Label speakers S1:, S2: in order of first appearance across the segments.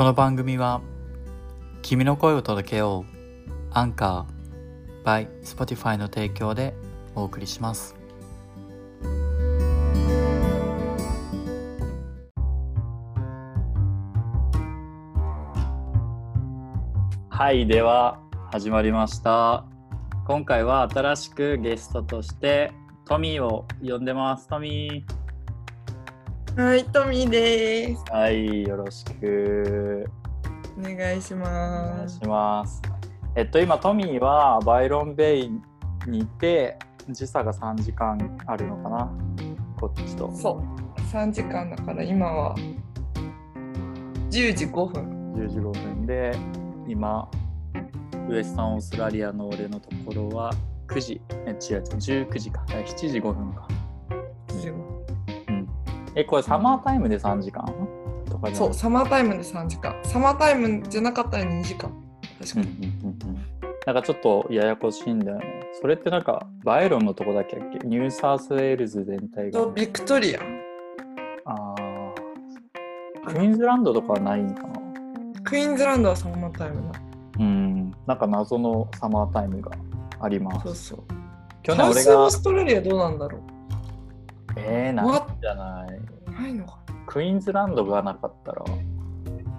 S1: この番組は君の声を届けようアンカー by Spotify の提供でお送りします。はいでは始まりました。今回は新しくゲストとしてトミーを呼んでます。トミー。
S2: はい、トミーです。
S1: ーはいよろしく
S2: お願いし
S1: お願
S2: ます。
S1: いします。えっと今トミーはバイロンベイにいて時差が3時間あるのかな？こっちと
S2: そう、3時間だから今は10時5分。
S1: 10時5分で今ウエスタンオーストラリアの俺のところは9時え違う違う19時か7時5分か
S2: 10時5
S1: うんえこれサマータイムで3時間？とか
S2: そう、サマータイムで3時間。サマータイムじゃなかったら2時間。確かに。
S1: うんうんなんかちょっとややこしいんだよねそれってなんかバイロンのとこだけだっけ？ニューサウスウェールズ全体が
S2: と、ビクトリア。
S1: あークイーンズランドとかはないんかな？
S2: クイーンズランドはサマータイムだ。
S1: うん、なんか謎のサマータイムがあります。
S2: そうそう。
S1: 去年俺が
S2: サウスオー、ストラリアどうなんだろ
S1: えー、なんじゃない。
S2: うないのか
S1: クイーンズランドがなかったら、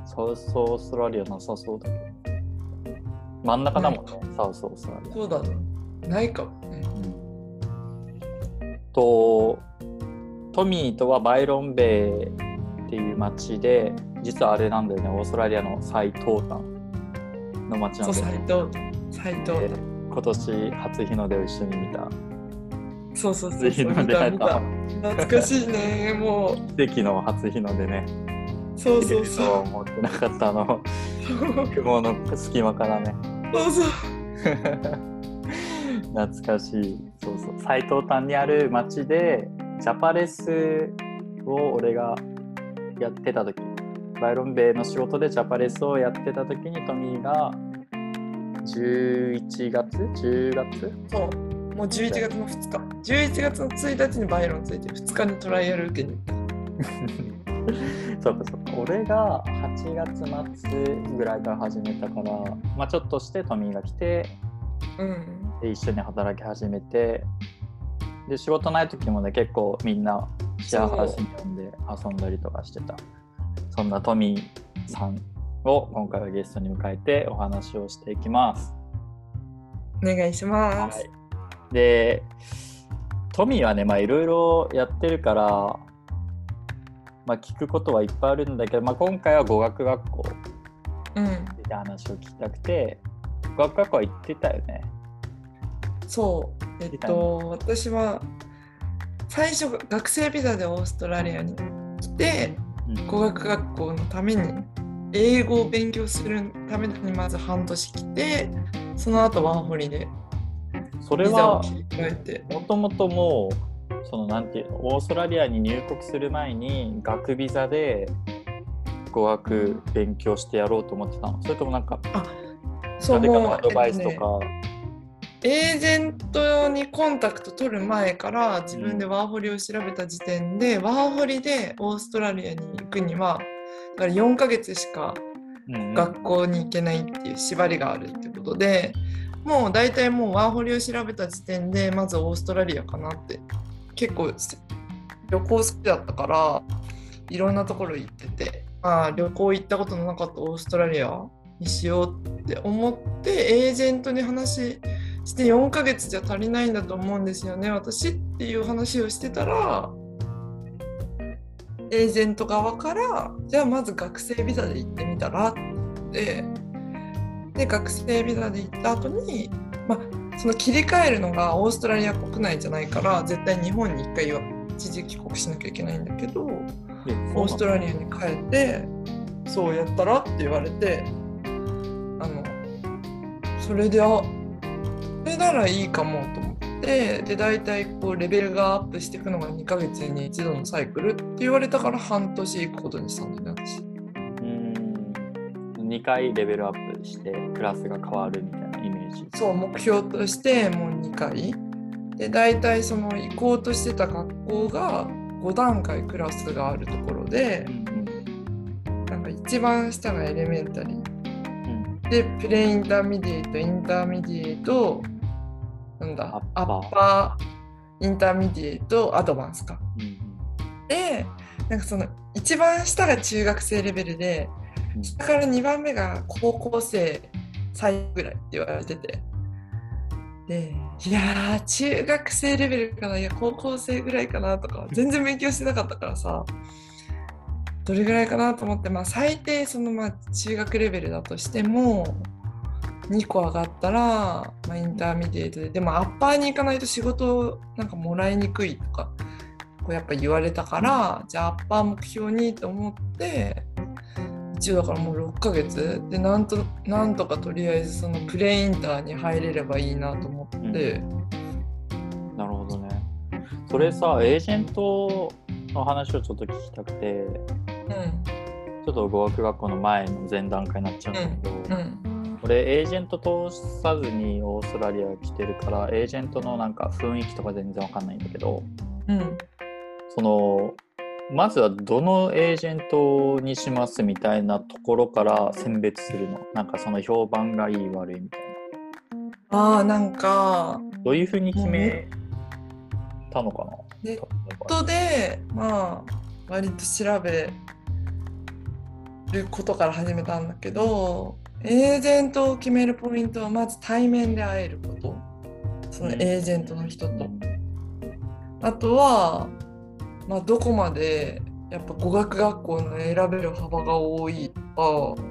S1: サウスオーストラリアなさそうだけど。真ん中だもんね、サウスオーストラリア。
S2: そうだね。ないかもね。
S1: うんと、トミーとはバイロンベイっていう町で、実はあれなんだよね、オーストラリアの最東端の町な
S2: そう、
S1: んだよね。
S2: 斎藤。斎藤
S1: で今年初日の出を一緒に見た
S2: そうそうそうそう。
S1: 初日の出
S2: 見た見た。
S1: た
S2: 懐かしいね。もう。
S1: 奇跡の初日の出ね
S2: そうそうそう。
S1: は思ってなかったあの雲の隙間からね
S2: そうそう。
S1: 懐かしいそうそう最東端にある町でジャパレスを俺がやってた時バイロンベイの仕事でジャパレスをやってた時にトミーが11月？10月？
S2: そう。もう11月の2日。11月の1日にバイロンついて、2日にトライアル受けに行った。
S1: そうかそうか俺が8月末ぐらいから始めたから、まあ、ちょっとしてトミーが来て
S2: うん。
S1: で一緒に働き始めてで仕事ない時もね結構みんなシェアハウスに呼んで遊んだりとかしてたそんなトミーさんを今回はゲストに迎えてお話をしていきます。
S2: お願いします。
S1: はい、でトミーはねまあいろいろやってるから、まあ、聞くことはいっぱいあるんだけど、まあ、今回は語学学校
S2: うん。
S1: って話を聞きたくて語学学校は行ってたよね。
S2: そう。えっと、私は最初、学生ビザでオーストラリアに来て、
S1: うん
S2: 語学学校のために、英語を勉強するためにまず半年来て、その後ワーホリで
S1: それは。もともともうそのなんていうのオーストラリアに入国する前に学ビザで語学勉強してやろうと思ってたの。それともなんか誰かのアドバイスとか、
S2: エージェントにコンタクト取る前から自分でワーホリを調べた時点で、ワーホリでオーストラリアに行くにはだから4ヶ月しか学校に行けないっていう縛りがあるってことで、もう大体もうワーホリを調べた時点でまずオーストラリアかなって。結構旅行好きだったからいろんなところ行ってて、まあ、旅行行ったことのなかったオーストラリアにしようって思ってエージェントに話して4ヶ月じゃ足りないんだと思うんですよね私っていう話をしてたらエージェント側からじゃあまず学生ビザで行ってみたらってで学生ビザで行った後にまあその切り替えるのがオーストラリア国内じゃないから絶対日本に一回は一時帰国しなきゃいけないんだけど
S1: え
S2: オーストラリアに帰ってそうやったらって言われてあのそれであそれならいいかもと思ってで大体こうレベルがアップしていくのが2ヶ月に一度のサイクルって言われたから半年行くことにしたんだよね私。
S1: うん2回レベルアップしてクラスが変わるみたいなイメージ。
S2: そう目標としてもう2回。で大体その行こうとしてた学校が5段階クラスがあるところで
S1: うん
S2: なんか一番下が elementary。
S1: うん。
S2: で pre-intermediate, intermediate なんだ upper。intermediate advance か。
S1: うん
S2: でなんかその一番下が中学生レベルで
S1: うん
S2: 下から2番目が高校生最後ぐらいって言われてて。でいやー中学生レベルかないや高校生ぐらいかなとか全然勉強してなかったからさ。どれぐらいかなと思ってまあ最低そのまあ中学レベルだとしても2個上がったら、まあ、 intermediate ででも upper に行かないと仕事なんかもらいにくいとかこうやっぱ言われたからじゃあアッパー目標にと思って一応だからもう6ヶ月。でなんとなんとかとりあえずそのプレインターに入れればいいなと思って、
S1: なるほどね。それさ、エージェントの話をちょっと聞きたくて、
S2: うん。
S1: ちょっと語学学校の前の前段階になっちゃうんだけど、
S2: うん。
S1: 俺、エージェント通さずにオーストラリア来てるから、エージェントのなんか雰囲気とか全然わかんないんだけど、
S2: うん。
S1: その、まずはどのエージェントにしますみたいなところから選別するの？なんかその評判がいい悪いみたいな。
S2: ああなんか。
S1: どういうふうに決めたのかな、
S2: ネットでまあ割と調べることから始めたんだけどエージェントを決めるポイントはまず対面で会えること。そのエージェントの人と。あとは、まあ、どこまでやっぱ語学学校の選べる幅が多いとか。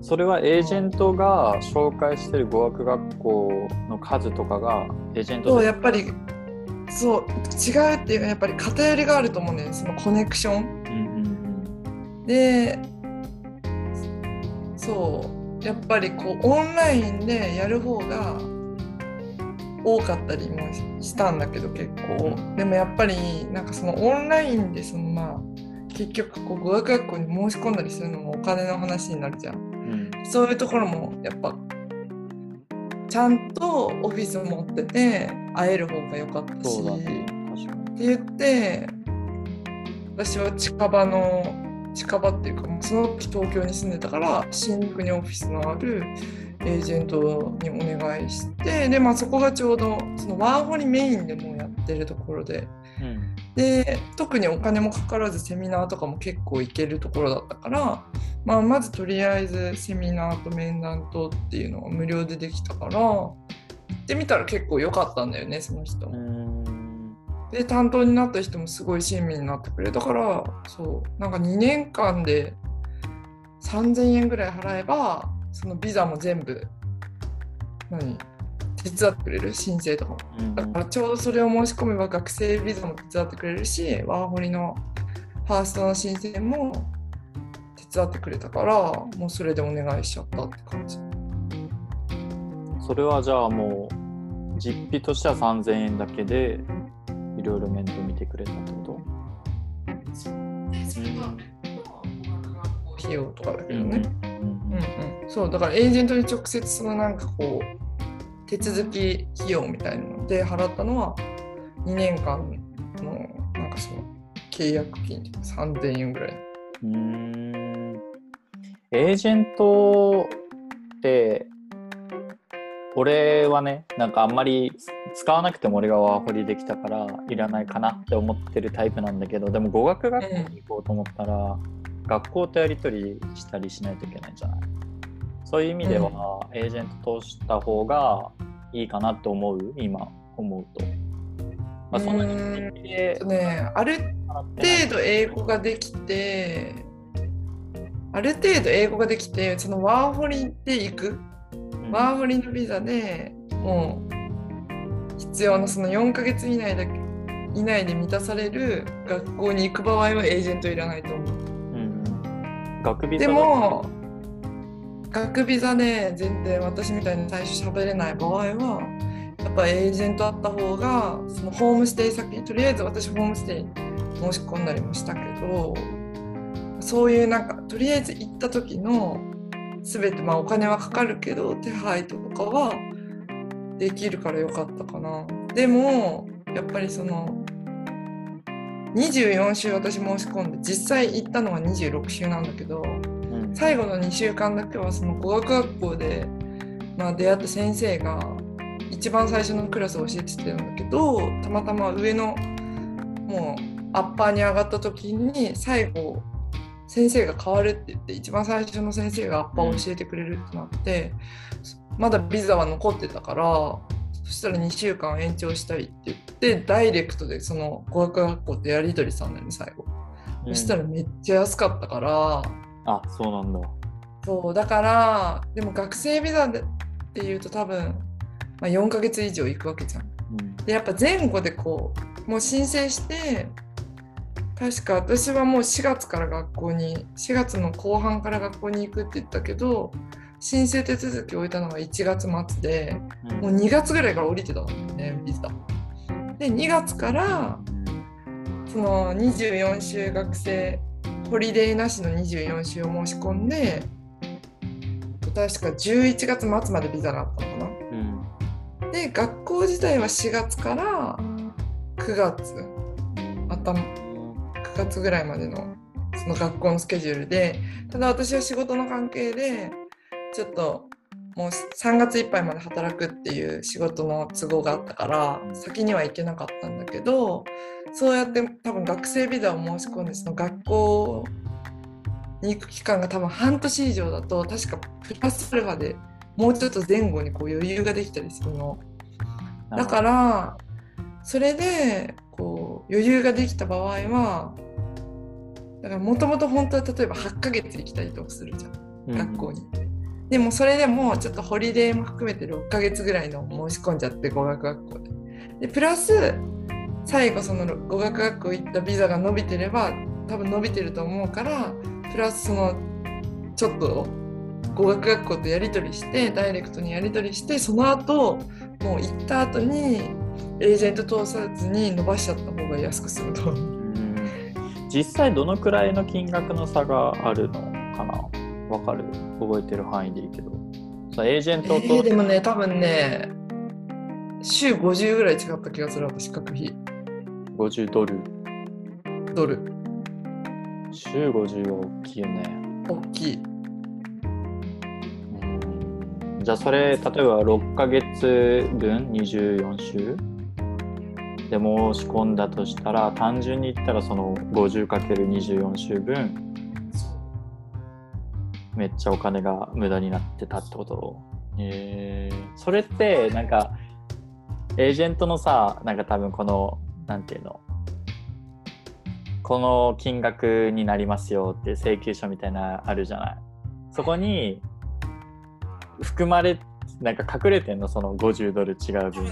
S1: それはエージェントが紹介してる語学学校の数とかがエージェント
S2: そう
S1: で
S2: やっぱりそう違うっていうかやっぱり偏りがあると思うね。そのコネクション。
S1: うんうん。
S2: でそうやっぱりこうオンラインでやる方が多かったりもしたんだけど結構。でもやっぱりなんかそのオンラインでそのまあ結局こう語学学校に申し込んだりするのもお金の話になるじゃん。
S1: うん。
S2: そういうところもやっぱちゃんとオフィス持ってて会える方が良かったし。って言って私は近場の近場っていうかもうその時東京に住んでたから新宿にオフィスのあるエージェントにお願いしてで、まあ、そこがちょうどそのワーホリメインでもうやってるところで。
S1: うん。
S2: で特にお金もかからずセミナーとかも結構行けるところだったから、まあ、まずとりあえずセミナーと面談とっていうのが無料でできたから行ってみたら結構良かったんだよねその人。
S1: うん。
S2: で担当になった人もすごい親身になってくれたからそうなんか2年間で3000円ぐらい払えばそのビザも全部何？手伝ってくれる申請とかも。
S1: うん
S2: だからちょうどそれを申し込めば学生ビザも手伝ってくれるしワーホリのファーストの申請も手伝ってくれたからもうそれでお願いしちゃったって感じ。
S1: それはじゃあもう実費としては3000円だけでいろいろ面倒見てくれたってこと？
S2: 費用とかだけどね、
S1: うん
S2: うん。うん、そうだからエージェントに直接そのなんかこう手続き費用みたいなので払ったのは2年間のなんかその契約金っていうか3000円ぐらい。
S1: うーん。エージェントって俺はねなんかあんまり使わなくても俺がワーホリできたからいらないかなって思ってるタイプなんだけどでも語学学校に行こうと思ったら、学校とやり取りしたりしないといけないじゃない。そういう意味では、エージェント通した方がいいかなって思う今思うと、まあ、そんなに
S2: ね。ある程度英語ができてある程度英語ができてそのワーホリで行く？
S1: うん。
S2: ワーホリのビザでもう必要なその4ヶ月以内だけ以内で満たされる学校に行く場合はエージェントいらないと思う。
S1: 学ビザ
S2: でも学ビザで全然私みたいに最初喋れない場合はやっぱエージェントあった方がそのホームステイ先とりあえず私ホームステイ申し込んだりもしたけどそういうなんかとりあえず行った時の全てまあお金はかかるけど手配とかはできるからよかったかな。でもやっぱりその24週私申し込んで実際行ったのは26週なんだけど
S1: うん。
S2: 最後の2週間だけはその語学学校で、まあ、出会った先生が一番最初のクラスを教えてたんだけどたまたま上のもうアッパーに上がった時に最後先生が変わるって言って一番最初の先生がアッパーを教えてくれるってなってまだビザは残ってたからそしたら2週間延長したいって言ってダイレクトでその語学学校ってやり取りしたんだよね最後。そしたらめっちゃ安かったから。
S1: あそうなんだ
S2: そうだからでも学生ビザでっていうと多分、まあ、4ヶ月以上行くわけじゃん。
S1: うん
S2: でやっぱ前後でこうもう申請して確か私はもう4月から学校に4月の後半から学校に行くって言ったけど申請手続きを終えたのが1月末で
S1: うん
S2: もう2月ぐらいから降りてたんだよねビザ。で2月からその24週学生ホリデーなしの24週を申し込んで確か11月末までビザがあったのかな。
S1: うん
S2: で学校自体は4月から9月頭9月ぐらいまでのその学校のスケジュールでただ私は仕事の関係でちょっともう3月いっぱいまで働くっていう仕事の都合があったから先には行けなかったんだけどそうやって多分学生ビザを申し込んでその学校に行く期間が多分半年以上だと確かプラスアルファでもうちょっと前後にこう余裕ができたりするの。だからそれでこう余裕ができた場合はだからもともと本当は例えば8ヶ月行きたりとかするじゃん
S1: ら
S2: 学校に。でもそれでもちょっとホリデーも含めて6ヶ月ぐらいの申し込んじゃって語学学校で。でプラス最後その語学学校行ったビザが伸びてれば多分伸びてると思うからプラスそのちょっと語学学校とやり取りしてダイレクトにやり取りしてその後もう行った後にエージェント通さずに伸ばしちゃった方が安く済むと思う。
S1: 実際どのくらいの金額の差があるのかな？わかる？覚えてる範囲でいいけど。さエージェント
S2: え
S1: と、
S2: ー、でもね多分ね週50ぐらい違った気がする私学費。
S1: 50ドル。
S2: ドル。
S1: 週50は大きいよね。
S2: 大きい。
S1: うん。じゃあそれ例えば6ヶ月分？24週？で申し込んだとしたら単純に言ったらその 50×24 週分？めっちゃお金が無駄になってたってこと？えー、それってなんかエージェントのさなんか多分このなんていうの？この金額になりますよって請求書みたいなあるじゃない？そこに含まれなんか隠れてんの？その50ドル違う分。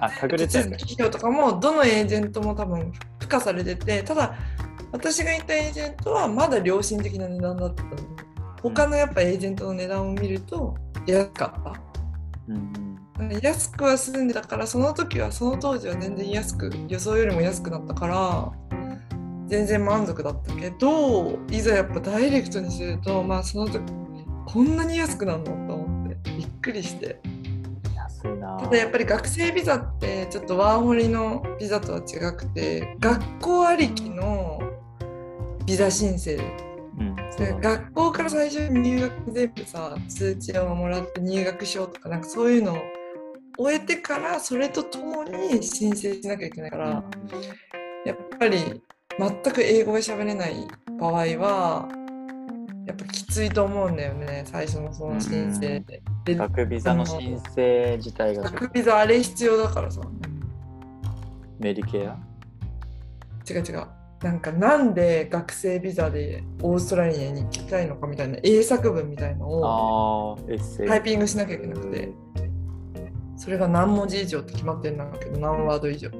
S1: あ隠れてんの
S2: 続き費用とかもどのエージェントも多分付加されててただ私が行ったエージェントはまだ良心的な値段だったの。他のやっぱエージェントの値段を見ると安かった。
S1: うん
S2: 安くは済んでたからその時はその当時は全然安く予想よりも安くなったから全然満足だったけどいざやっぱダイレクトにするとまあその時こんなに安くなるの？と思ってびっくりして。
S1: 安いな。
S2: ただやっぱり学生ビザってちょっとワーホリのビザとは違くて学校ありきのビザ申請
S1: うん。
S2: 学校から最初に入学全部さ通知をもらって入学証とかなんかそういうのを終えてからそれとともに申請しなきゃいけないから、やっぱり全く英語が喋れない場合はやっぱきついと思うんだよね最初のその申請で。で
S1: 学ビザの申請自体が
S2: 学ビザあれ必要だからさ。
S1: メディケア？
S2: 違う違うなんかなんで学生ビザでオーストラリアに行きたいのかみたいな英作文みたいのをタイピングしなきゃいけなくてそれが何文字以上って決まってるんだけど何ワード以上。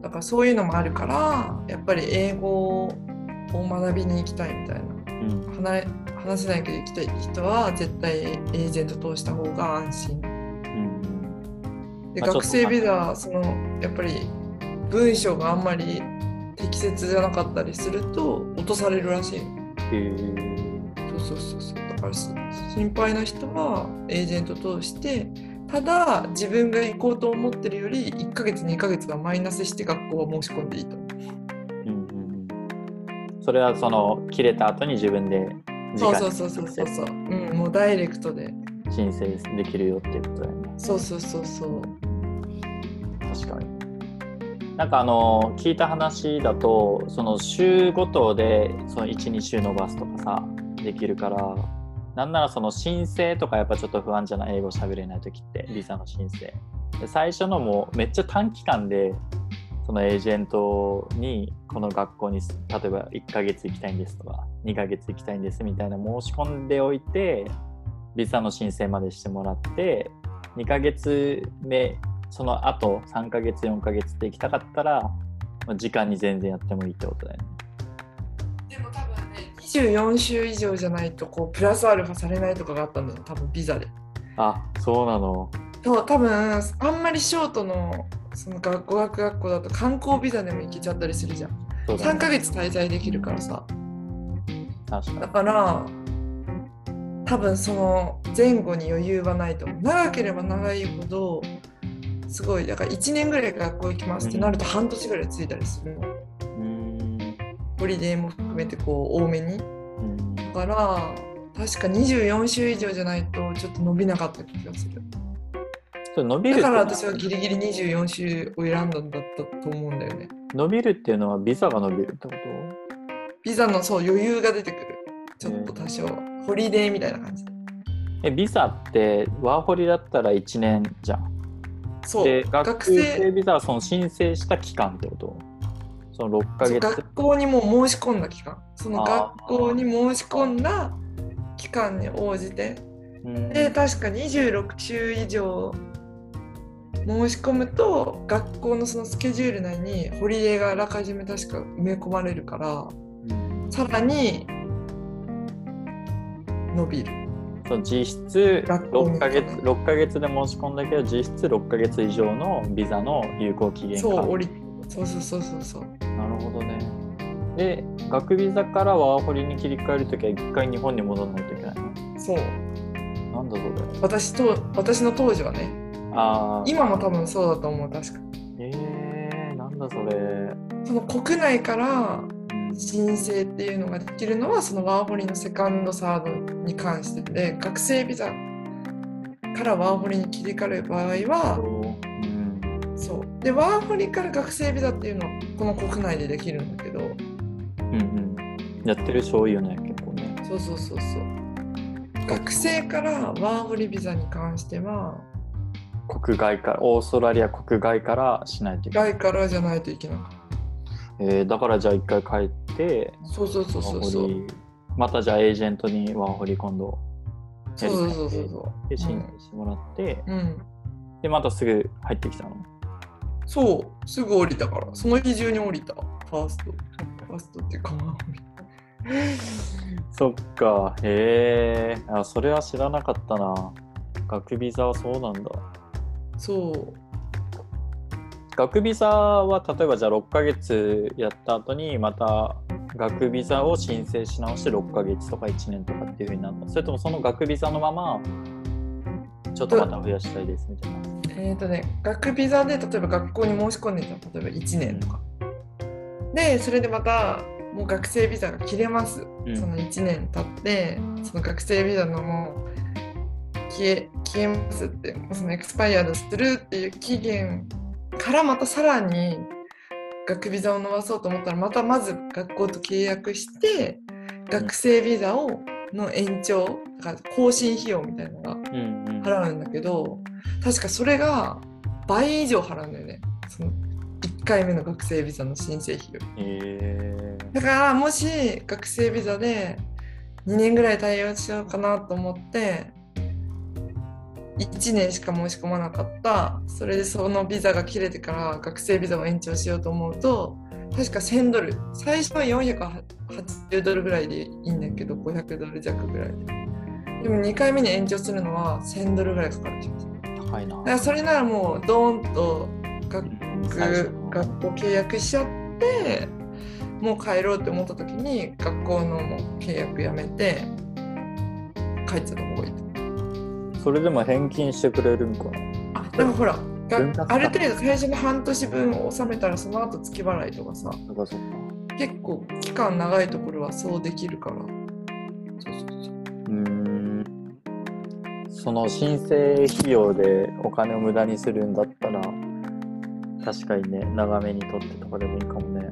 S2: だからそういうのもあるからやっぱり英語を学びに行きたいみたいな。
S1: うん。
S2: 話せないけど行きたい人は絶対エージェント通した方が安心。
S1: うん
S2: で学生ビザそのやっぱり文章があんまり適切じゃなかったりすると落とされるらしい
S1: へえ
S2: そうそうそうそう。だからし心配な人はエージェント通してただ自分が行こうと思ってるより1ヶ月2ヶ月はマイナスして学校は申し込んでいいと。思う。
S1: うんうんうん。それはその切れた後に自分で
S2: そうそうそうそうそうそう、うん、もうダイレクトで。
S1: 申請できるよっていうことだよね。
S2: そうそうそうそう。
S1: 確かに。なんかあの聞いた話だとその週ごとで12週伸ばすとかさできるからなんならその申請とかやっぱちょっと不安じゃない？英語喋れない時ってビザの申請。最初のもめっちゃ短期間でそのエージェントにこの学校に例えば1ヶ月行きたいんですとか2ヶ月行きたいんですみたいな申し込んでおいてビザの申請までしてもらって2ヶ月目その後3ヶ月4ヶ月って行きたかったらまあ時間に全然やってもいいってことだよね。
S2: でも多分ね24週以上じゃないとこうプラスアルファされないとかがあったんだよ多分ビザで。
S1: あそうなの。
S2: そう多分あんまりショートのその学語学学校だと観光ビザでも行けちゃったりするじゃん。
S1: ね。
S2: 3ヶ月滞在できるからさ。
S1: 確か
S2: だから多分その前後に余裕はないと思う。長ければ長いほどすごいだから1年ぐらい学校行きますってなると半年ぐらいついたりする。の
S1: に。うーん。
S2: ホリデーも含めてこう多めに。
S1: うん。
S2: だから確か24週以上じゃないとちょっと伸びなかった気がする。
S1: それ伸びる
S2: だから私はギリギリ24週を選んだんだったと思うんだよね。
S1: 伸びるっていうのはビザが伸びるってこと？
S2: ビザのそう余裕が出てくる。ちょっと多少。ホリデーみたいな感じ
S1: えビザってワーホリだったら1年じゃん。
S2: そう。
S1: で学
S2: 学
S1: 生
S2: 生
S1: ビザはその申請した期間ってこと？その6ヶ月。
S2: 学校にもう申し込んだ期間。その
S1: あ
S2: 学校に申し込んだ期間に応じて。
S1: うん。
S2: で確か26週以上申し込むと学校のそのスケジュール内にホリデーがあらかじめ確か埋め込まれるから
S1: うん。
S2: さらに伸びる
S1: その実質
S2: 学校に
S1: 6ヶ月6ヶ月で申し込んだけど実質6ヶ月以上のビザの有効期限か
S2: そう降りそうそうそうそうそう。
S1: なるほどね。で学ビザからワーホリに切り替えるときは一回日本に戻らないといけないの？
S2: そう。
S1: なんだそれ。
S2: 私と私の当時はね。
S1: ああ
S2: 今も多分そうだと思う確か。
S1: えー、なんだそれ。
S2: その国内から
S1: うん
S2: 申請っていうのができるのはそのワーホリのセカンドサードに関してで学生ビザからワーホリに切り替える場合は
S1: うん
S2: そう。でワーホリから学生ビザっていうのはこの国内でできるんだけど。
S1: うんうん。やってる人多いよね結構ね。
S2: そうそうそうそう。学生からワーホリビザに関しては
S1: 国外からオーストラリア国外からしないといけない、
S2: 外からじゃないといけない。
S1: えーだからじゃあ一回帰って
S2: そうそうそうそうそう。
S1: またじゃあエージェントにワーホリ今度
S2: そうそうそうそうそ
S1: で申請してもらって、
S2: ううん。
S1: でまたすぐ入ってきたの？
S2: そう。すぐ降りたから。その日中に降りた。ファースト。ファーストっていうかまあ
S1: そっか。へえあそれは知らなかったな。学ビザはそうなんだ。
S2: そう
S1: 学ビザは例えばじゃあ6ヶ月やった後にまた学ビザを申請し直して6ヶ月とか1年とかっていうふうになるのそれともその学ビザのままちょっとまた増やしたいですみたいな。
S2: えっ、とね学ビザで例えば学校に申し込んでた例えば1年とか。でそれでまたもう学生ビザが切れます、
S1: うん。
S2: その1年経ってその学生ビザのもう消え消えますってもうそのエクスパイアドするっていう期限からまたさらに学ビザを伸ばそうと思ったらまたまず学校と契約して学生ビザをの延長だから更新費用みたいなのが払うんだけど確かそれが倍以上払うんだよね。その1回目の学生ビザの申請費より
S1: へ
S2: だからもし学生ビザで2年ぐらい対応しようかなと思って1年しか申し込まなかった。それでそのビザが切れてから学生ビザを延長しようと思うと確か1000ドル。最初は480ドルぐらいでいいんだけど500ドル弱ぐらいで。でも2回目に延長するのは1000ドルぐらいかかるでしょ
S1: ー高いな。
S2: だからそれならもうドーンと学学校契約しちゃってもう帰ろうって思った時に学校のもう契約やめて帰っちゃった方がいい。と
S1: それでも返金してくれるんかな？
S2: あでもほらある程度最初の半年分を納めたらその後月払いとかさ。結構期間長いところはそうできるからそうそうそう
S1: うーん。その申請費用でお金を無駄にするんだったら、確かにね、長めに取ってとかでもいいかもね。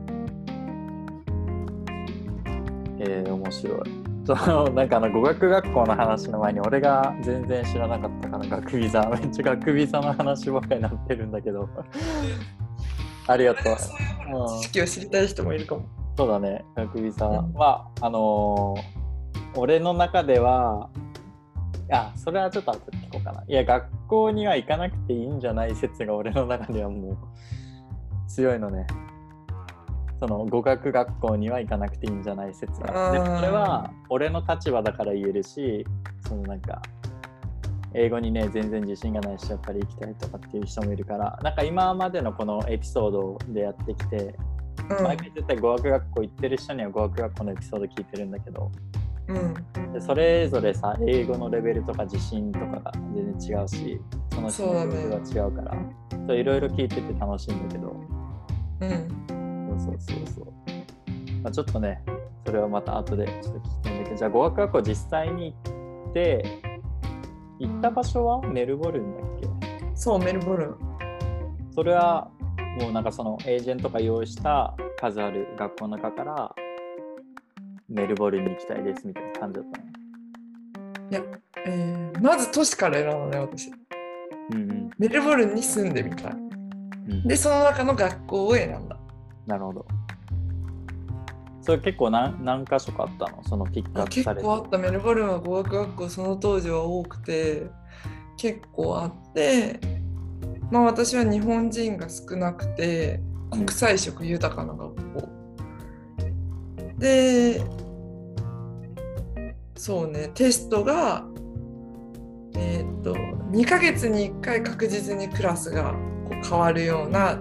S1: えー、面白い。その なんかあの語学学校の話の前に俺が全然知らなかったから学ビザ めっちゃ学ビザの話ばっかりになってるんだけどありがとう。うん
S2: 知識を知りたい人もいるかも。
S1: そうだね、学ビザ
S2: うん
S1: は、あのー俺の中では、いや、それはちょっと後で聞こうかな。いや、学校には行かなくていいんじゃない説が俺の中ではもう強いのね。その語学学校には行かなくていいんじゃない説が。でもそれは俺の立場だから言えるし、そのなんか、英語にね、全然自信がないし、やっぱり行きたいとかっていう人もいるから、なんか今までのこのエピソードでやってきて、
S2: うん。
S1: 毎回絶対語学学校行ってる人には語学学校のエピソード聞いてるんだけど
S2: うん。
S1: でそれぞれさ英語のレベルとか自信とかが全然違うしその人のレベルが違うからいろいろ聞いてて楽しいんだけど。
S2: うん
S1: そうそうそうまあ、ちょっとねそれはまた後でちょっと聞きたいんだけどじゃあ語学学校実際に行って行った場所はメルボルンだっけ？
S2: そうメルボルン。
S1: それはもうなんかそのエージェントが用意した数ある学校の中からメルボルンに行きたいですみたいな感じだったの？
S2: いや、えーまず都市から選んだのね私。
S1: うんうん
S2: メルボルンに住んでみたい。
S1: うん、
S2: でその中の学校を選んだ。
S1: なるほど。それ結構何何箇所かあったの？そのピックアップ
S2: 結
S1: されて。
S2: 構あったメルボルンは語学学校その当時は多くて結構あってまあ私は日本人が少なくて国際色豊かな学校でそうねテストがえーっと2ヶ月に1回確実にクラスが変わるような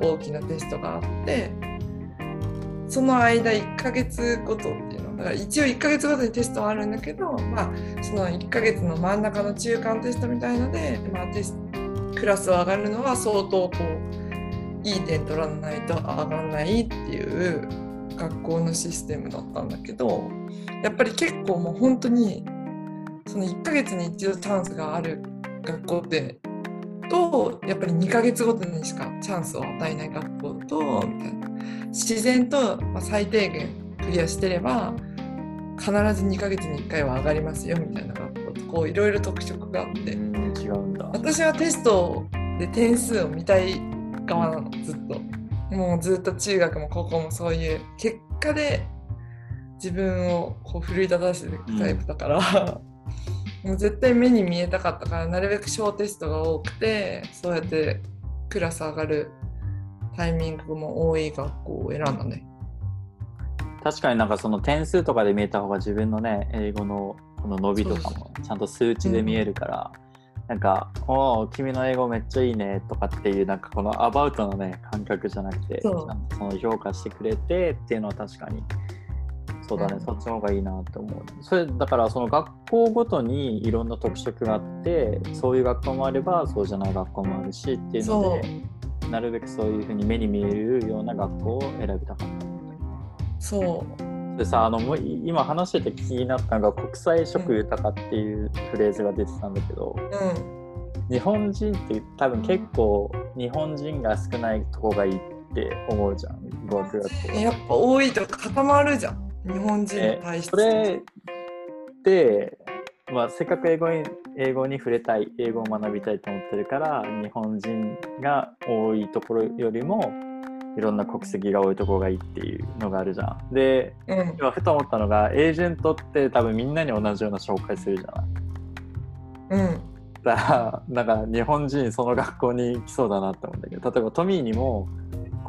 S2: 大きなテストがあってその間1ヶ月ごとっていうのだから一応1ヶ月ごとにテストはあるんだけどまあその1ヶ月の真ん中の中間テストみたいので、まあ、テスクラスを上がるのは相当こういい点取らないと上がらないっていう学校のシステムだったんだけどやっぱり結構もう本当にその1ヶ月に一度チャンスがある学校ってとやっぱり2ヶ月ごとにしかチャンスを与えない学校とみたいな。自然とまあ最低限クリアしてれば必ず2ヶ月に1回は上がりますよみたいな学校とこういろいろ特色があって。
S1: うん違うんだ。
S2: 私はテストで点数を見たい側なのずっと。もうずっと中学も高校もそういう結果で自分をこう奮い立たせていくタイプだから、もう絶対目に見えたかったからなるべく小テストが多くてそうやってクラス上がるタイミングも多い学校を選んだね。
S1: 確かになんかその点数とかで見えた方が自分のね英語のこの伸びとかもちゃんと数値で見えるから、なんか「おお君の英語めっちゃいいね」とかっていうなんかこのアバウトのね感覚じゃなくてち
S2: そう
S1: ゃんとその評価してくれてっていうのは確かにそうだね、
S2: うん。
S1: そっちの方がいいなって思う。それだからその学校ごとにいろんな特色があってそういう学校もあればそうじゃない学校もあるしっていうのでなるべくそういうふうに目に見えるような学校を選びたかった。
S2: そう。
S1: でさあのもうい今話してて気になったのが国際色豊かっていうフレーズが出てたんだけど、
S2: うん。
S1: 日本人って多分結構日本人が少ないとこがいいって思うじゃん語学学校
S2: やっぱ多いと固まるじゃん日本人の体質
S1: それって、まあ、せっかく英語に英語に触れたい英語を学びたいと思ってるから日本人が多いところよりもいろんな国籍が多いところがいいっていうのがあるじゃん。で
S2: うん
S1: 今ふと思ったのがエージェントって多分みんなに同じような紹介するじゃない？
S2: うん
S1: だからなんか日本人その学校に来そうだなって思うんだけど例えばトミーにも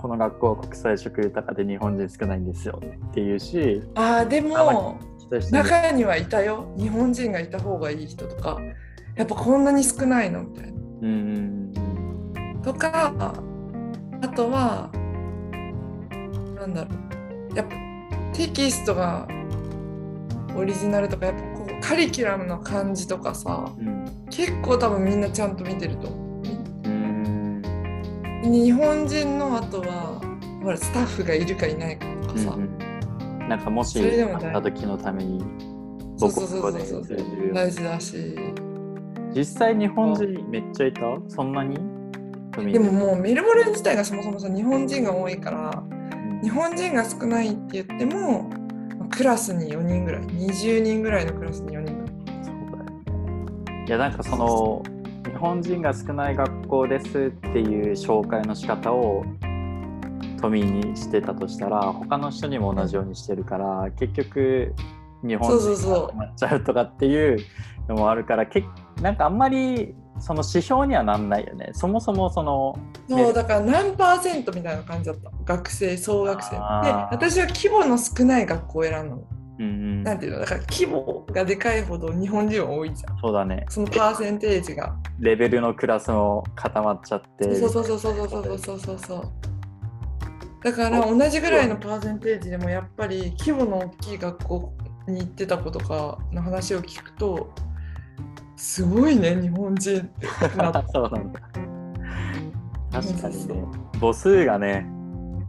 S1: この学校は国際色豊かで日本人少ないんですよっていうし
S2: あーでも中にはいたよ。日本人がいた方がいい人とか。やっぱこんなに少ないのみたいな。
S1: うんうん。
S2: とかあとはなんだろう。やっぱテキストがオリジナルとかやっぱこうカリキュラムの感じとかさ
S1: うん。
S2: 結構多分みんなちゃんと見てると思う。
S1: うん
S2: 日本人のあとはほらスタッフがいるかいないかとかさ、
S1: うんなんかもし
S2: それでも
S1: 会った時のために
S2: そうそうそうそう大事だし。
S1: 実際日本人めっちゃいた？そんなに？
S2: でももうメルボルン自体がそもそもさ日本人が多いから
S1: うん。
S2: 日本人が少ないって言ってもまあクラスに4人ぐらい20人ぐらいのクラスに4人ぐらい。
S1: そうだよね。いやなんかその日本人が少ない学校ですっていう紹介の仕方をトミーにしてたとしたら他の人にも同じようにしてるから結局日本人が集まっちゃうとかっていうのもあるからけなんかあんまりその指標にはなんないよね。そもそもそのね
S2: そうだから何パーセントみたいな感じだった。学生総学生。で私は規模の少ない学校を選んだの
S1: うんうん。
S2: なんていうのだから規模がでかいほど日本人は多いじゃん。
S1: そうだね。
S2: そのパーセンテージが。
S1: レベルのクラスも固まっちゃって。
S2: そうそうそうそうそうそうそうそうだから同じぐらいのパーセンテージでもやっぱり規模の大きい学校に行ってた子とかの話を聞くとすごいね日本人ってなっ
S1: そうなんだ。確かにね。母数がね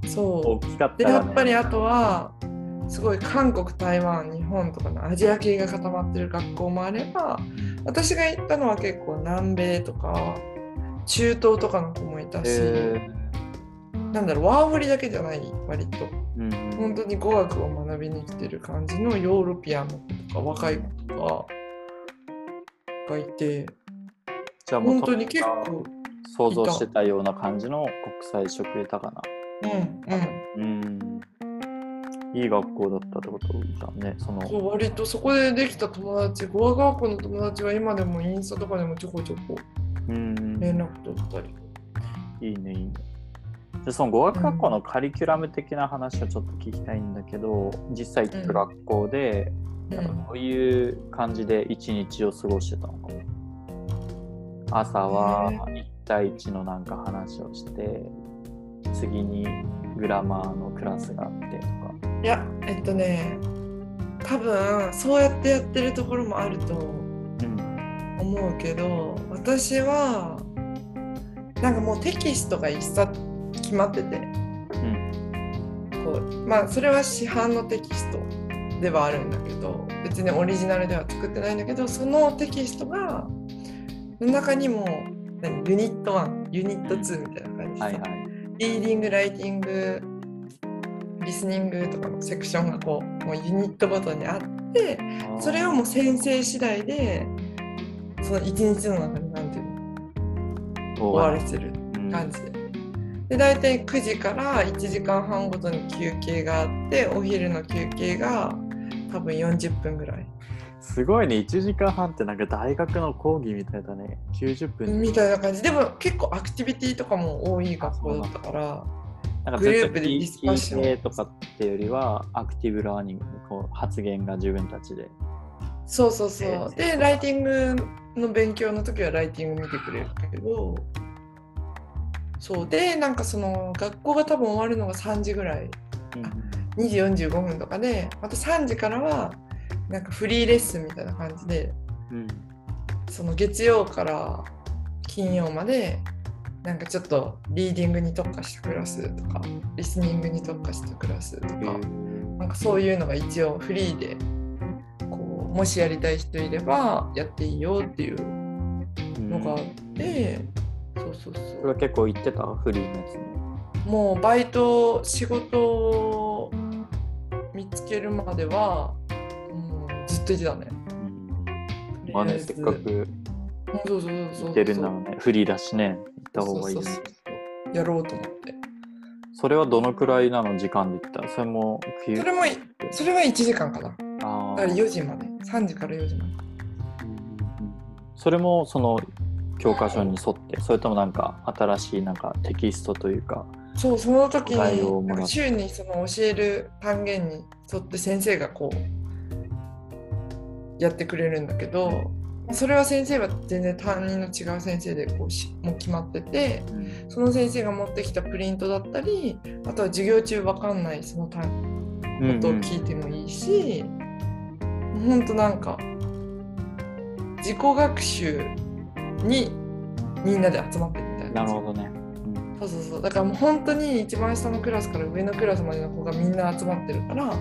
S2: そう。
S1: 大きかったね、
S2: やっぱりあとはすごい韓国台湾日本とかのアジア系が固まってる学校もあれば私が行ったのは結構南米とか中東とかの子もいたし、
S1: え
S2: なんだろうワーホリだけじゃない割と。
S1: ーうん。
S2: 本当に語学を学びに来てる感じのヨーロピアンの子とか若い子とかがいて
S1: じゃあもう
S2: 本当に結構
S1: 想像してたような感じの国際色豊かな。
S2: うんうん。
S1: うんいい学校だったってことじゃんねその。
S2: そう割とそこでできた友達語学学校の友達は今でもインスタとかでもちょこちょこ
S1: うん。
S2: 連絡取ったり。
S1: いいねいいね。でその語学学校のカリキュラム的な話はちょっと聞きたいんだけど実際行った学校で、
S2: うん。
S1: なんかどういう感じで一日を過ごしてたのか朝は1対1のなんか話をして次にグラマーのクラスがあってとか
S2: いやえっとね多分そうやってやってるところもあると
S1: うん。
S2: 思うけど私はなんかもうテキストが一冊決まってて。
S1: うん。
S2: こうまあそれは市販のテキストではあるんだけど別にオリジナルでは作ってないんだけどそのテキストがの中にも何ユニット1ユニット2みたいな感じでさ、
S1: はいはい。
S2: リーディングライティングリスニングとかのセクションがこうもうユニットごとにあってそれをもう先生次第でその一日の中に何ていうの終わらせる感じで。で大体9時から1時間半ごとに休憩があってお昼の休憩が多分40分ぐらい。
S1: すごいね。1時間半ってなんか大学の講義みたいだね。90分。
S2: みたいな感じ。でも結構アクティビティとかも多い学校だったから
S1: なんか
S2: グループでディスカッション。
S1: 聞いてとかってよりはアクティブラーニングこう発言が自分たちで。
S2: そうそうそ
S1: えー
S2: うでライティングの勉強の時はライティング見てくれるけどそう。でなんかその学校が多分終わるのが3時ぐらい。2時45分とかでまた3時からはなんかフリーレッスンみたいな感じで
S1: うん。
S2: その月曜から金曜までなんかちょっとリーディングに特化したクラスとかリスニングに特化したクラスとかなんかそういうのが一応フリーでこうもしやりたい人いればやっていいよっていうのがあってそうそう
S1: それ
S2: そ
S1: は結構言ってた？フリーのやつに。
S2: うもうバイト仕事を見つけるまではもうずっと言ってたね。
S1: まあねせっかく
S2: そうそうそうそう。
S1: 行ってるんだろうね。フリーだしね。行った方がいいです
S2: そうそうそうやろうと思って。
S1: それはどのくらいなの時間で行った？それも冬
S2: それもいそれは1時間かな。
S1: あー。
S2: だから4時まで。3時から4時まで。
S1: それもその教科書に沿って？それともなんか新しいなんかテキストというか？
S2: そうその時に週にその教える単元に沿って先生がこうやってくれるんだけどそれは先生は全然担任の違う先生でこうしもう決まっててその先生が持ってきたプリントだったりあとは授業中わかんないその単ことを聞いてもいいし、ほんとなんか自己学習にみんなで集まってるみたいな。
S1: なるほどね。
S2: そうそうそう。だからもう本当に一番下のクラスから上のクラスまでの子がみんな集まってるから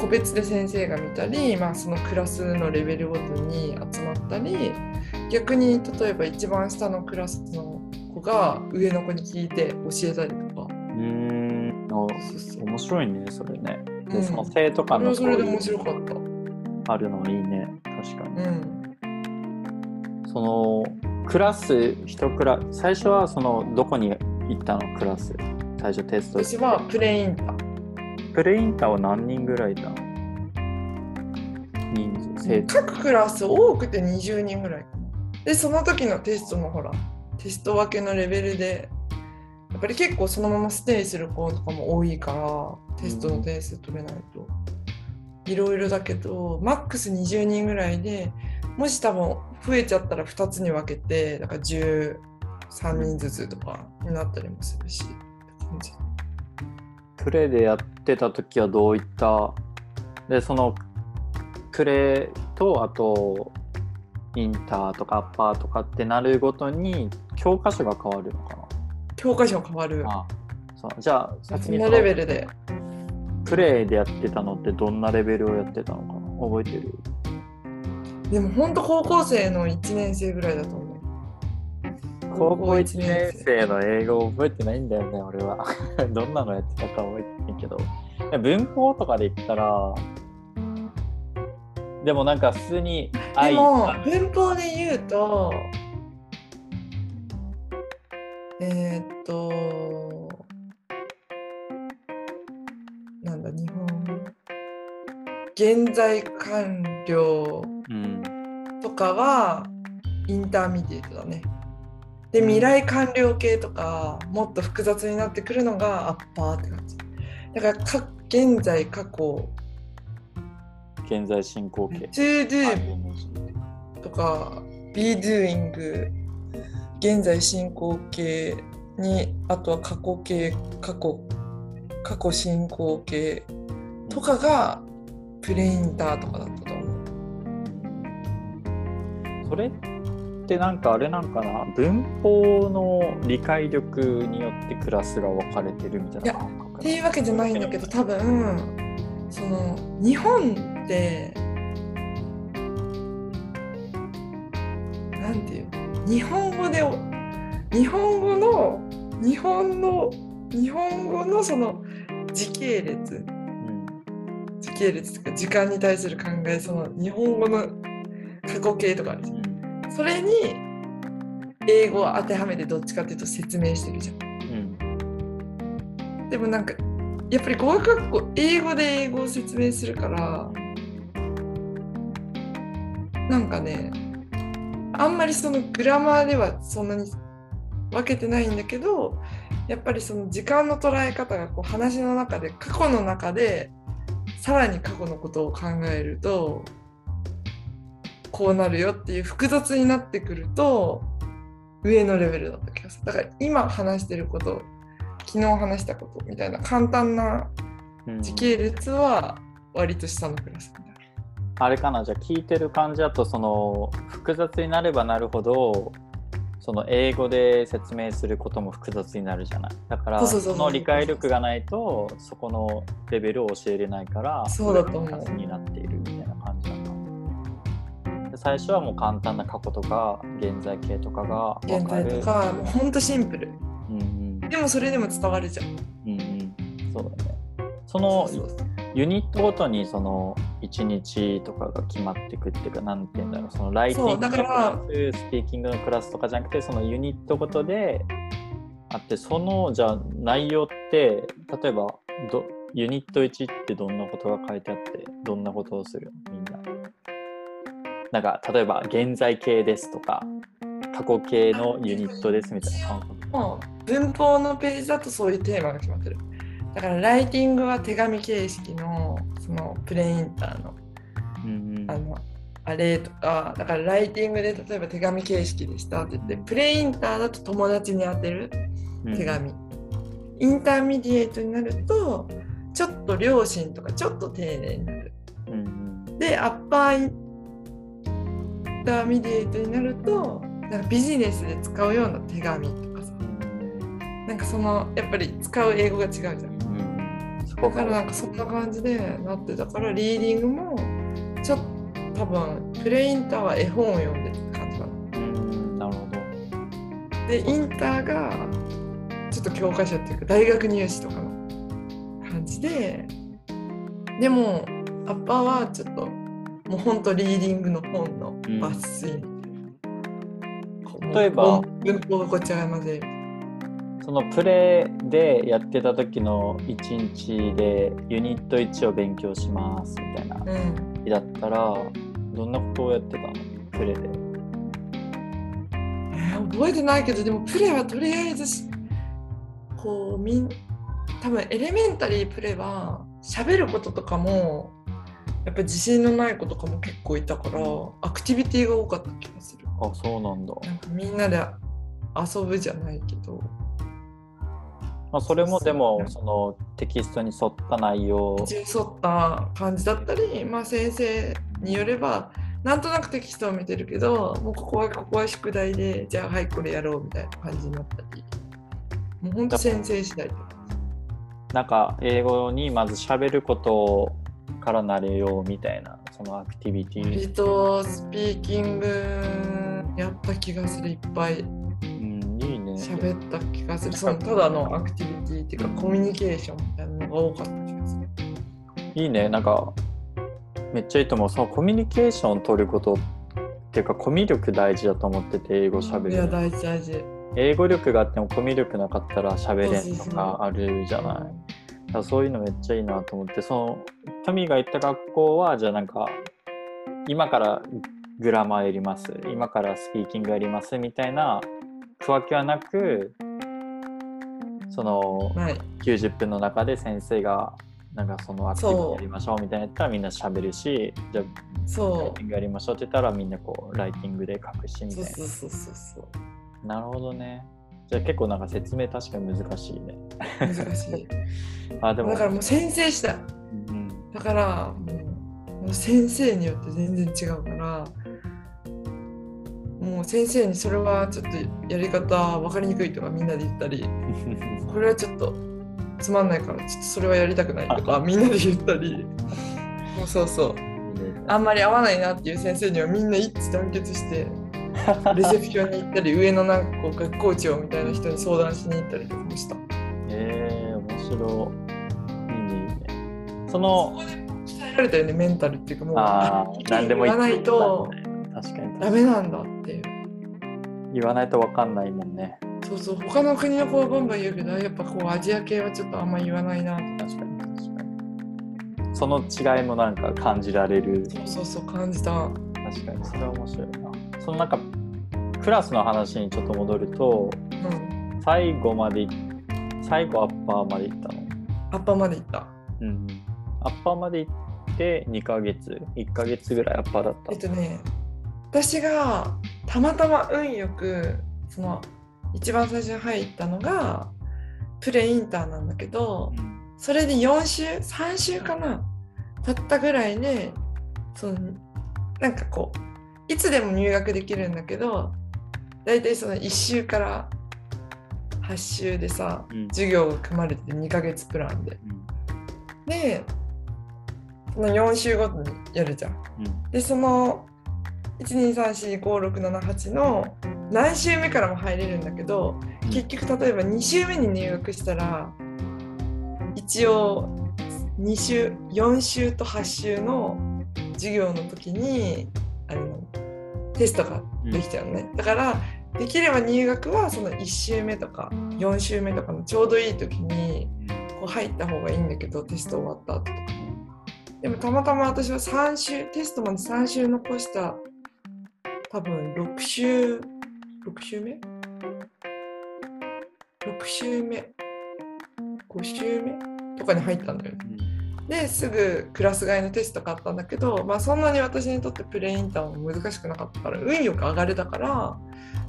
S2: 個別で先生が見たり、まあ、そのクラスのレベルごとに集まったり逆に例えば一番下のクラスの子が上の子に聞いて教えたりとか。
S1: うん。面白いね、それね。で、
S2: うん
S1: その生徒間の
S2: それで面白かった。
S1: あるのいいね。確かに。
S2: うん、
S1: そのクラス一クラ最初はそのどこに行ったの？クラス最初テスト
S2: 私はプレインター。
S1: プレインターは何人ぐらいいたの人数生徒
S2: 各クラス多くて20人ぐらい。で、その時のテストのほら、テスト分けのレベルで、やっぱり結構そのままステイする子とかも多いから、テストの点数取れないと。いろいろだけど、マックス20人ぐらいで、もし多分増えちゃったら2つに分けて、だから13人ずつとかになったりもするし、って感じ
S1: プレイでやってた時はどういったでそのプレイとあとインターとかアッパーとかってなるごとに教科書が変わるのか
S2: 教科書変わる。
S1: なあそうじゃあ先にその
S2: レベルで。
S1: プレイでやってたのってどんなレベルをやってたのかな？覚えてる？
S2: でも本当高校生の1年生ぐらいだと思う。
S1: 高校1年生の英語覚えてないんだよね、俺は。どんなのやってたか覚えてないけど。文法とかで言ったら、でもなんか普通に
S2: で
S1: 愛
S2: も文法で言うとえーっとなんだ日本現在完了
S1: うん、
S2: とかは intermediate だね。で未来完了形とかもっと複雑になってくるのがアッパーって感じ。だからか現在過去
S1: 現在進行形。
S2: to do とか be doing 現在進行形にあとは過去形過去過去進行形とかがプレインターとかだったと思う。
S1: それってなんかあれなんかな？文法の理解力によってクラスが分かれてるみたいな感覚
S2: っていうわけじゃないんだけど多分その日本ってなんていうの？日本語で日本語の日本の日本語のその時系列。
S1: うん。
S2: 時系列とか時間に対する考えその日本語の過去形とかあるじゃんそれに英語を当てはめてどっちかっていうと説明してるじゃん。
S1: うん。
S2: でもなんかやっぱり語学学校英語で英語を説明するからなんかねあんまりそのグラマーではそんなに分けてないんだけどやっぱりその時間の捉え方がこう話の中で過去の中でさらに過去のことを考えるとこうなるよっていう複雑になってくると上のレベルだった気がする。だから今話してること昨日話したことみたいな簡単な
S1: うん。
S2: 時系列は割と下のクラスみたいな。
S1: あれかな？じゃあ聞いてる感じだとその複雑になればなるほどその英語で説明することも複雑になるじゃない。だから
S2: そ
S1: の理解力がないとそこのレベルを教えれないから
S2: そうだと思う。
S1: になっている。みたいな最初はもう簡単な過去とか現在形とかが分
S2: 現在とかもうほんとシンプル。
S1: うんうん。
S2: でもそれでも伝わるじゃん。
S1: うんうん。そうだね。そのユニットごとにその1日とかが決まってくっていうか、なんて言うんだろう、そのライティングのクラス、スピーキングのクラスとかじゃなくて、そのユニットごとであって、そのじゃあ内容って、例えばどユニット1ってどんなことが書いてあって、どんなことをする？のみんな。なんか例えば現在形ですとか、過去形のユニットですみたいな
S2: 文法のページだとそういうテーマが決まってる。だからライティングは手紙形式のそのプレインターの
S1: うんうん。
S2: あのあれとかだからライティングで例えば手紙形式でしたって言ってプレインターだと友達に当てる
S1: うん。
S2: 手紙、 intermediate になるとちょっと両親とかちょっと丁寧になる。
S1: うんうん。
S2: で upper intermediate になるとなんかビジネスで使うような手紙とかさ。なんかそのやっぱり使う英語が違うじゃん。
S1: うん。そこ
S2: だからなんかそんな感じでなってたからリーディングもちょっと多分 pre-inter は絵本を読んでた感じかな。
S1: うん。なるほど。
S2: でインターがちょっと教科書っていうか大学入試とかの感じででもアッパーはちょっともうほんとリーディングの本の抜粋。う
S1: 例えば。
S2: 文法がごちゃ混ぜる
S1: そのプレイでやってた時の1日でユニット1を勉強しますみたいな。
S2: うん。
S1: 日だったらどんなことをやってたの？プレイで。
S2: えー覚えてないけどでもプレはとりあえずしこうみん多分エレメンタリープレは喋ることとかもやっぱ自信のない子とかも結構いたからアクティビティが多かった気がする。
S1: あそうなんだ、
S2: なんかみんなで遊ぶじゃないけど。
S1: まあ、それもでも
S2: そ
S1: そのテキストに沿った内容。
S2: 沿った感じだったり、まあ、先生によればなんとなくテキストを見てるけどもうここはここは宿題でじゃあはいこれやろうみたいな感じになったり。もうほんと先生次第
S1: なんか英語にまず喋ることからなれようみたいなそのアクティビティ、
S2: 割とスピーキングやった気がするいっぱい。
S1: うん、いいね。
S2: 喋った気がする。そのただのアクティビティっていうかコミュニケーションみたいなのが多かった気がする。
S1: いいね。なんかめっちゃいいと思う。そのコミュニケーションを取ることっていうかコミュ力大事だと思ってて英語喋
S2: いや
S1: る
S2: 大事大事。
S1: 英語力があってもコミュ力なかったら喋れんとかあるじゃないだそういうのめっちゃいいなと思ってそのトミーが行った学校はじゃあなんか今からグラマーやります今からスピーキングやりますみたいな区分けはなくその
S2: はい。
S1: 90分の中で先生がなんかそのアクティビティやりましょうみたいなやったらみんな喋るしじゃあライ
S2: そ
S1: ティングやりましょうって言ったらみんなこうライティングで書くし
S2: う
S1: みたいな。
S2: そうそうそうそう。
S1: なるほどね。じゃあ結構なんか説明確かに難しいね。
S2: 難しい
S1: あ、でも、
S2: だからもう先生次第。
S1: うん、
S2: だからもうもう先生によって全然違うからもう先生にそれはちょっとやり方分かりにくいとかみんなで言ったり これはちょっとつまんないからちょっとそれはやりたくないとかみんなで言ったり。もうそうそう。あんまり合わないなっていう先生にはみんな一致団結して レセプションに行ったり上のなんかこう学校長みたいな人に相談しに行ったりとかもした。
S1: 白い。いいね。その、
S2: 鍛えられたよねメンタルっていうかもう
S1: あ
S2: 意
S1: あ、
S2: 見言わないと
S1: 確かに
S2: ダメなんだっていう。
S1: 言わないと分かんないもんね。
S2: そうそう他の国の子はバンバン言うけどやっぱこうアジア系はちょっとあんま言わないなと
S1: 確かに確かに。その違いもなんか感じられる。
S2: そうそうそう感じた。
S1: 確かに、それは面白いな。そのなんか、クラスの話にちょっと戻ると、
S2: うん。
S1: 最後までい、最後アッパーまで行ったの？
S2: アッパーまで行った。
S1: うん。アッパーまで行って2ヶ月、1ヶ月ぐらいアッパーだった
S2: えっ。とね私がたまたま運よくその一番最初に入ったのがプレインターなんだけどそれで4週3週かな経ったぐらいでそのなんかこういつでも入学できるんだけど大体その1週から8週でさ
S1: うん。
S2: 授業が組まれてて2ヶ月プランで。
S1: うん。
S2: でその4週ごとにやるじゃん。
S1: うん。
S2: でその1234567の何週目からも入れるんだけど結局例えば2週目に入学したら一応2週4週と8週の授業の時にあのテストができちゃうのね、だからできれば入学はその1週目とか4週目とかのちょうどいい時にこう入った方がいいんだけどテスト終わった後とかでもたまたま私は3週テストまで3週残した多分6週6週目 ?6 週目？5週目？とかに入ったんだよね。ですぐクラス替えのテスト買ったんだけど、まあ、そんなに私にとってプレインターも難しくなかったから運よく上がれたからだか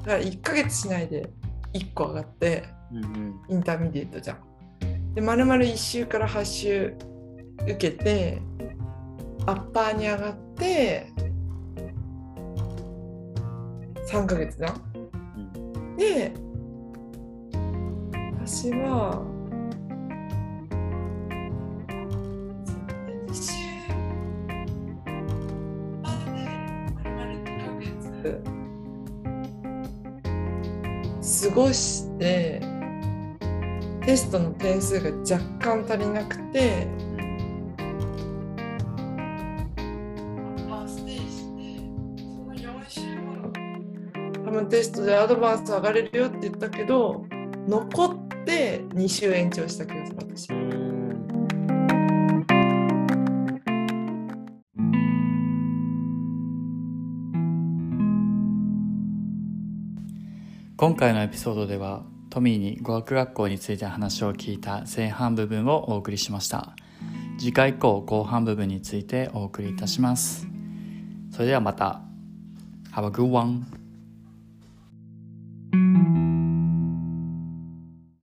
S2: ら1ヶ月しないで1個上がって intermediate じゃん。で丸々1週から8週受けてアッパーに上がって3ヶ月だ
S1: うん。
S2: で私は2ヶ月過ごしてテストの点数が若干足りなくて多分テストでアドバンス上がれるよって言ったけど残って2週延長した気がする私
S1: 今回のエピソードではトミーに語学学校について話を聞いた前半部分をお送りしました。次回以降後半部分についてお送りいたします。それではまた。Have a good one!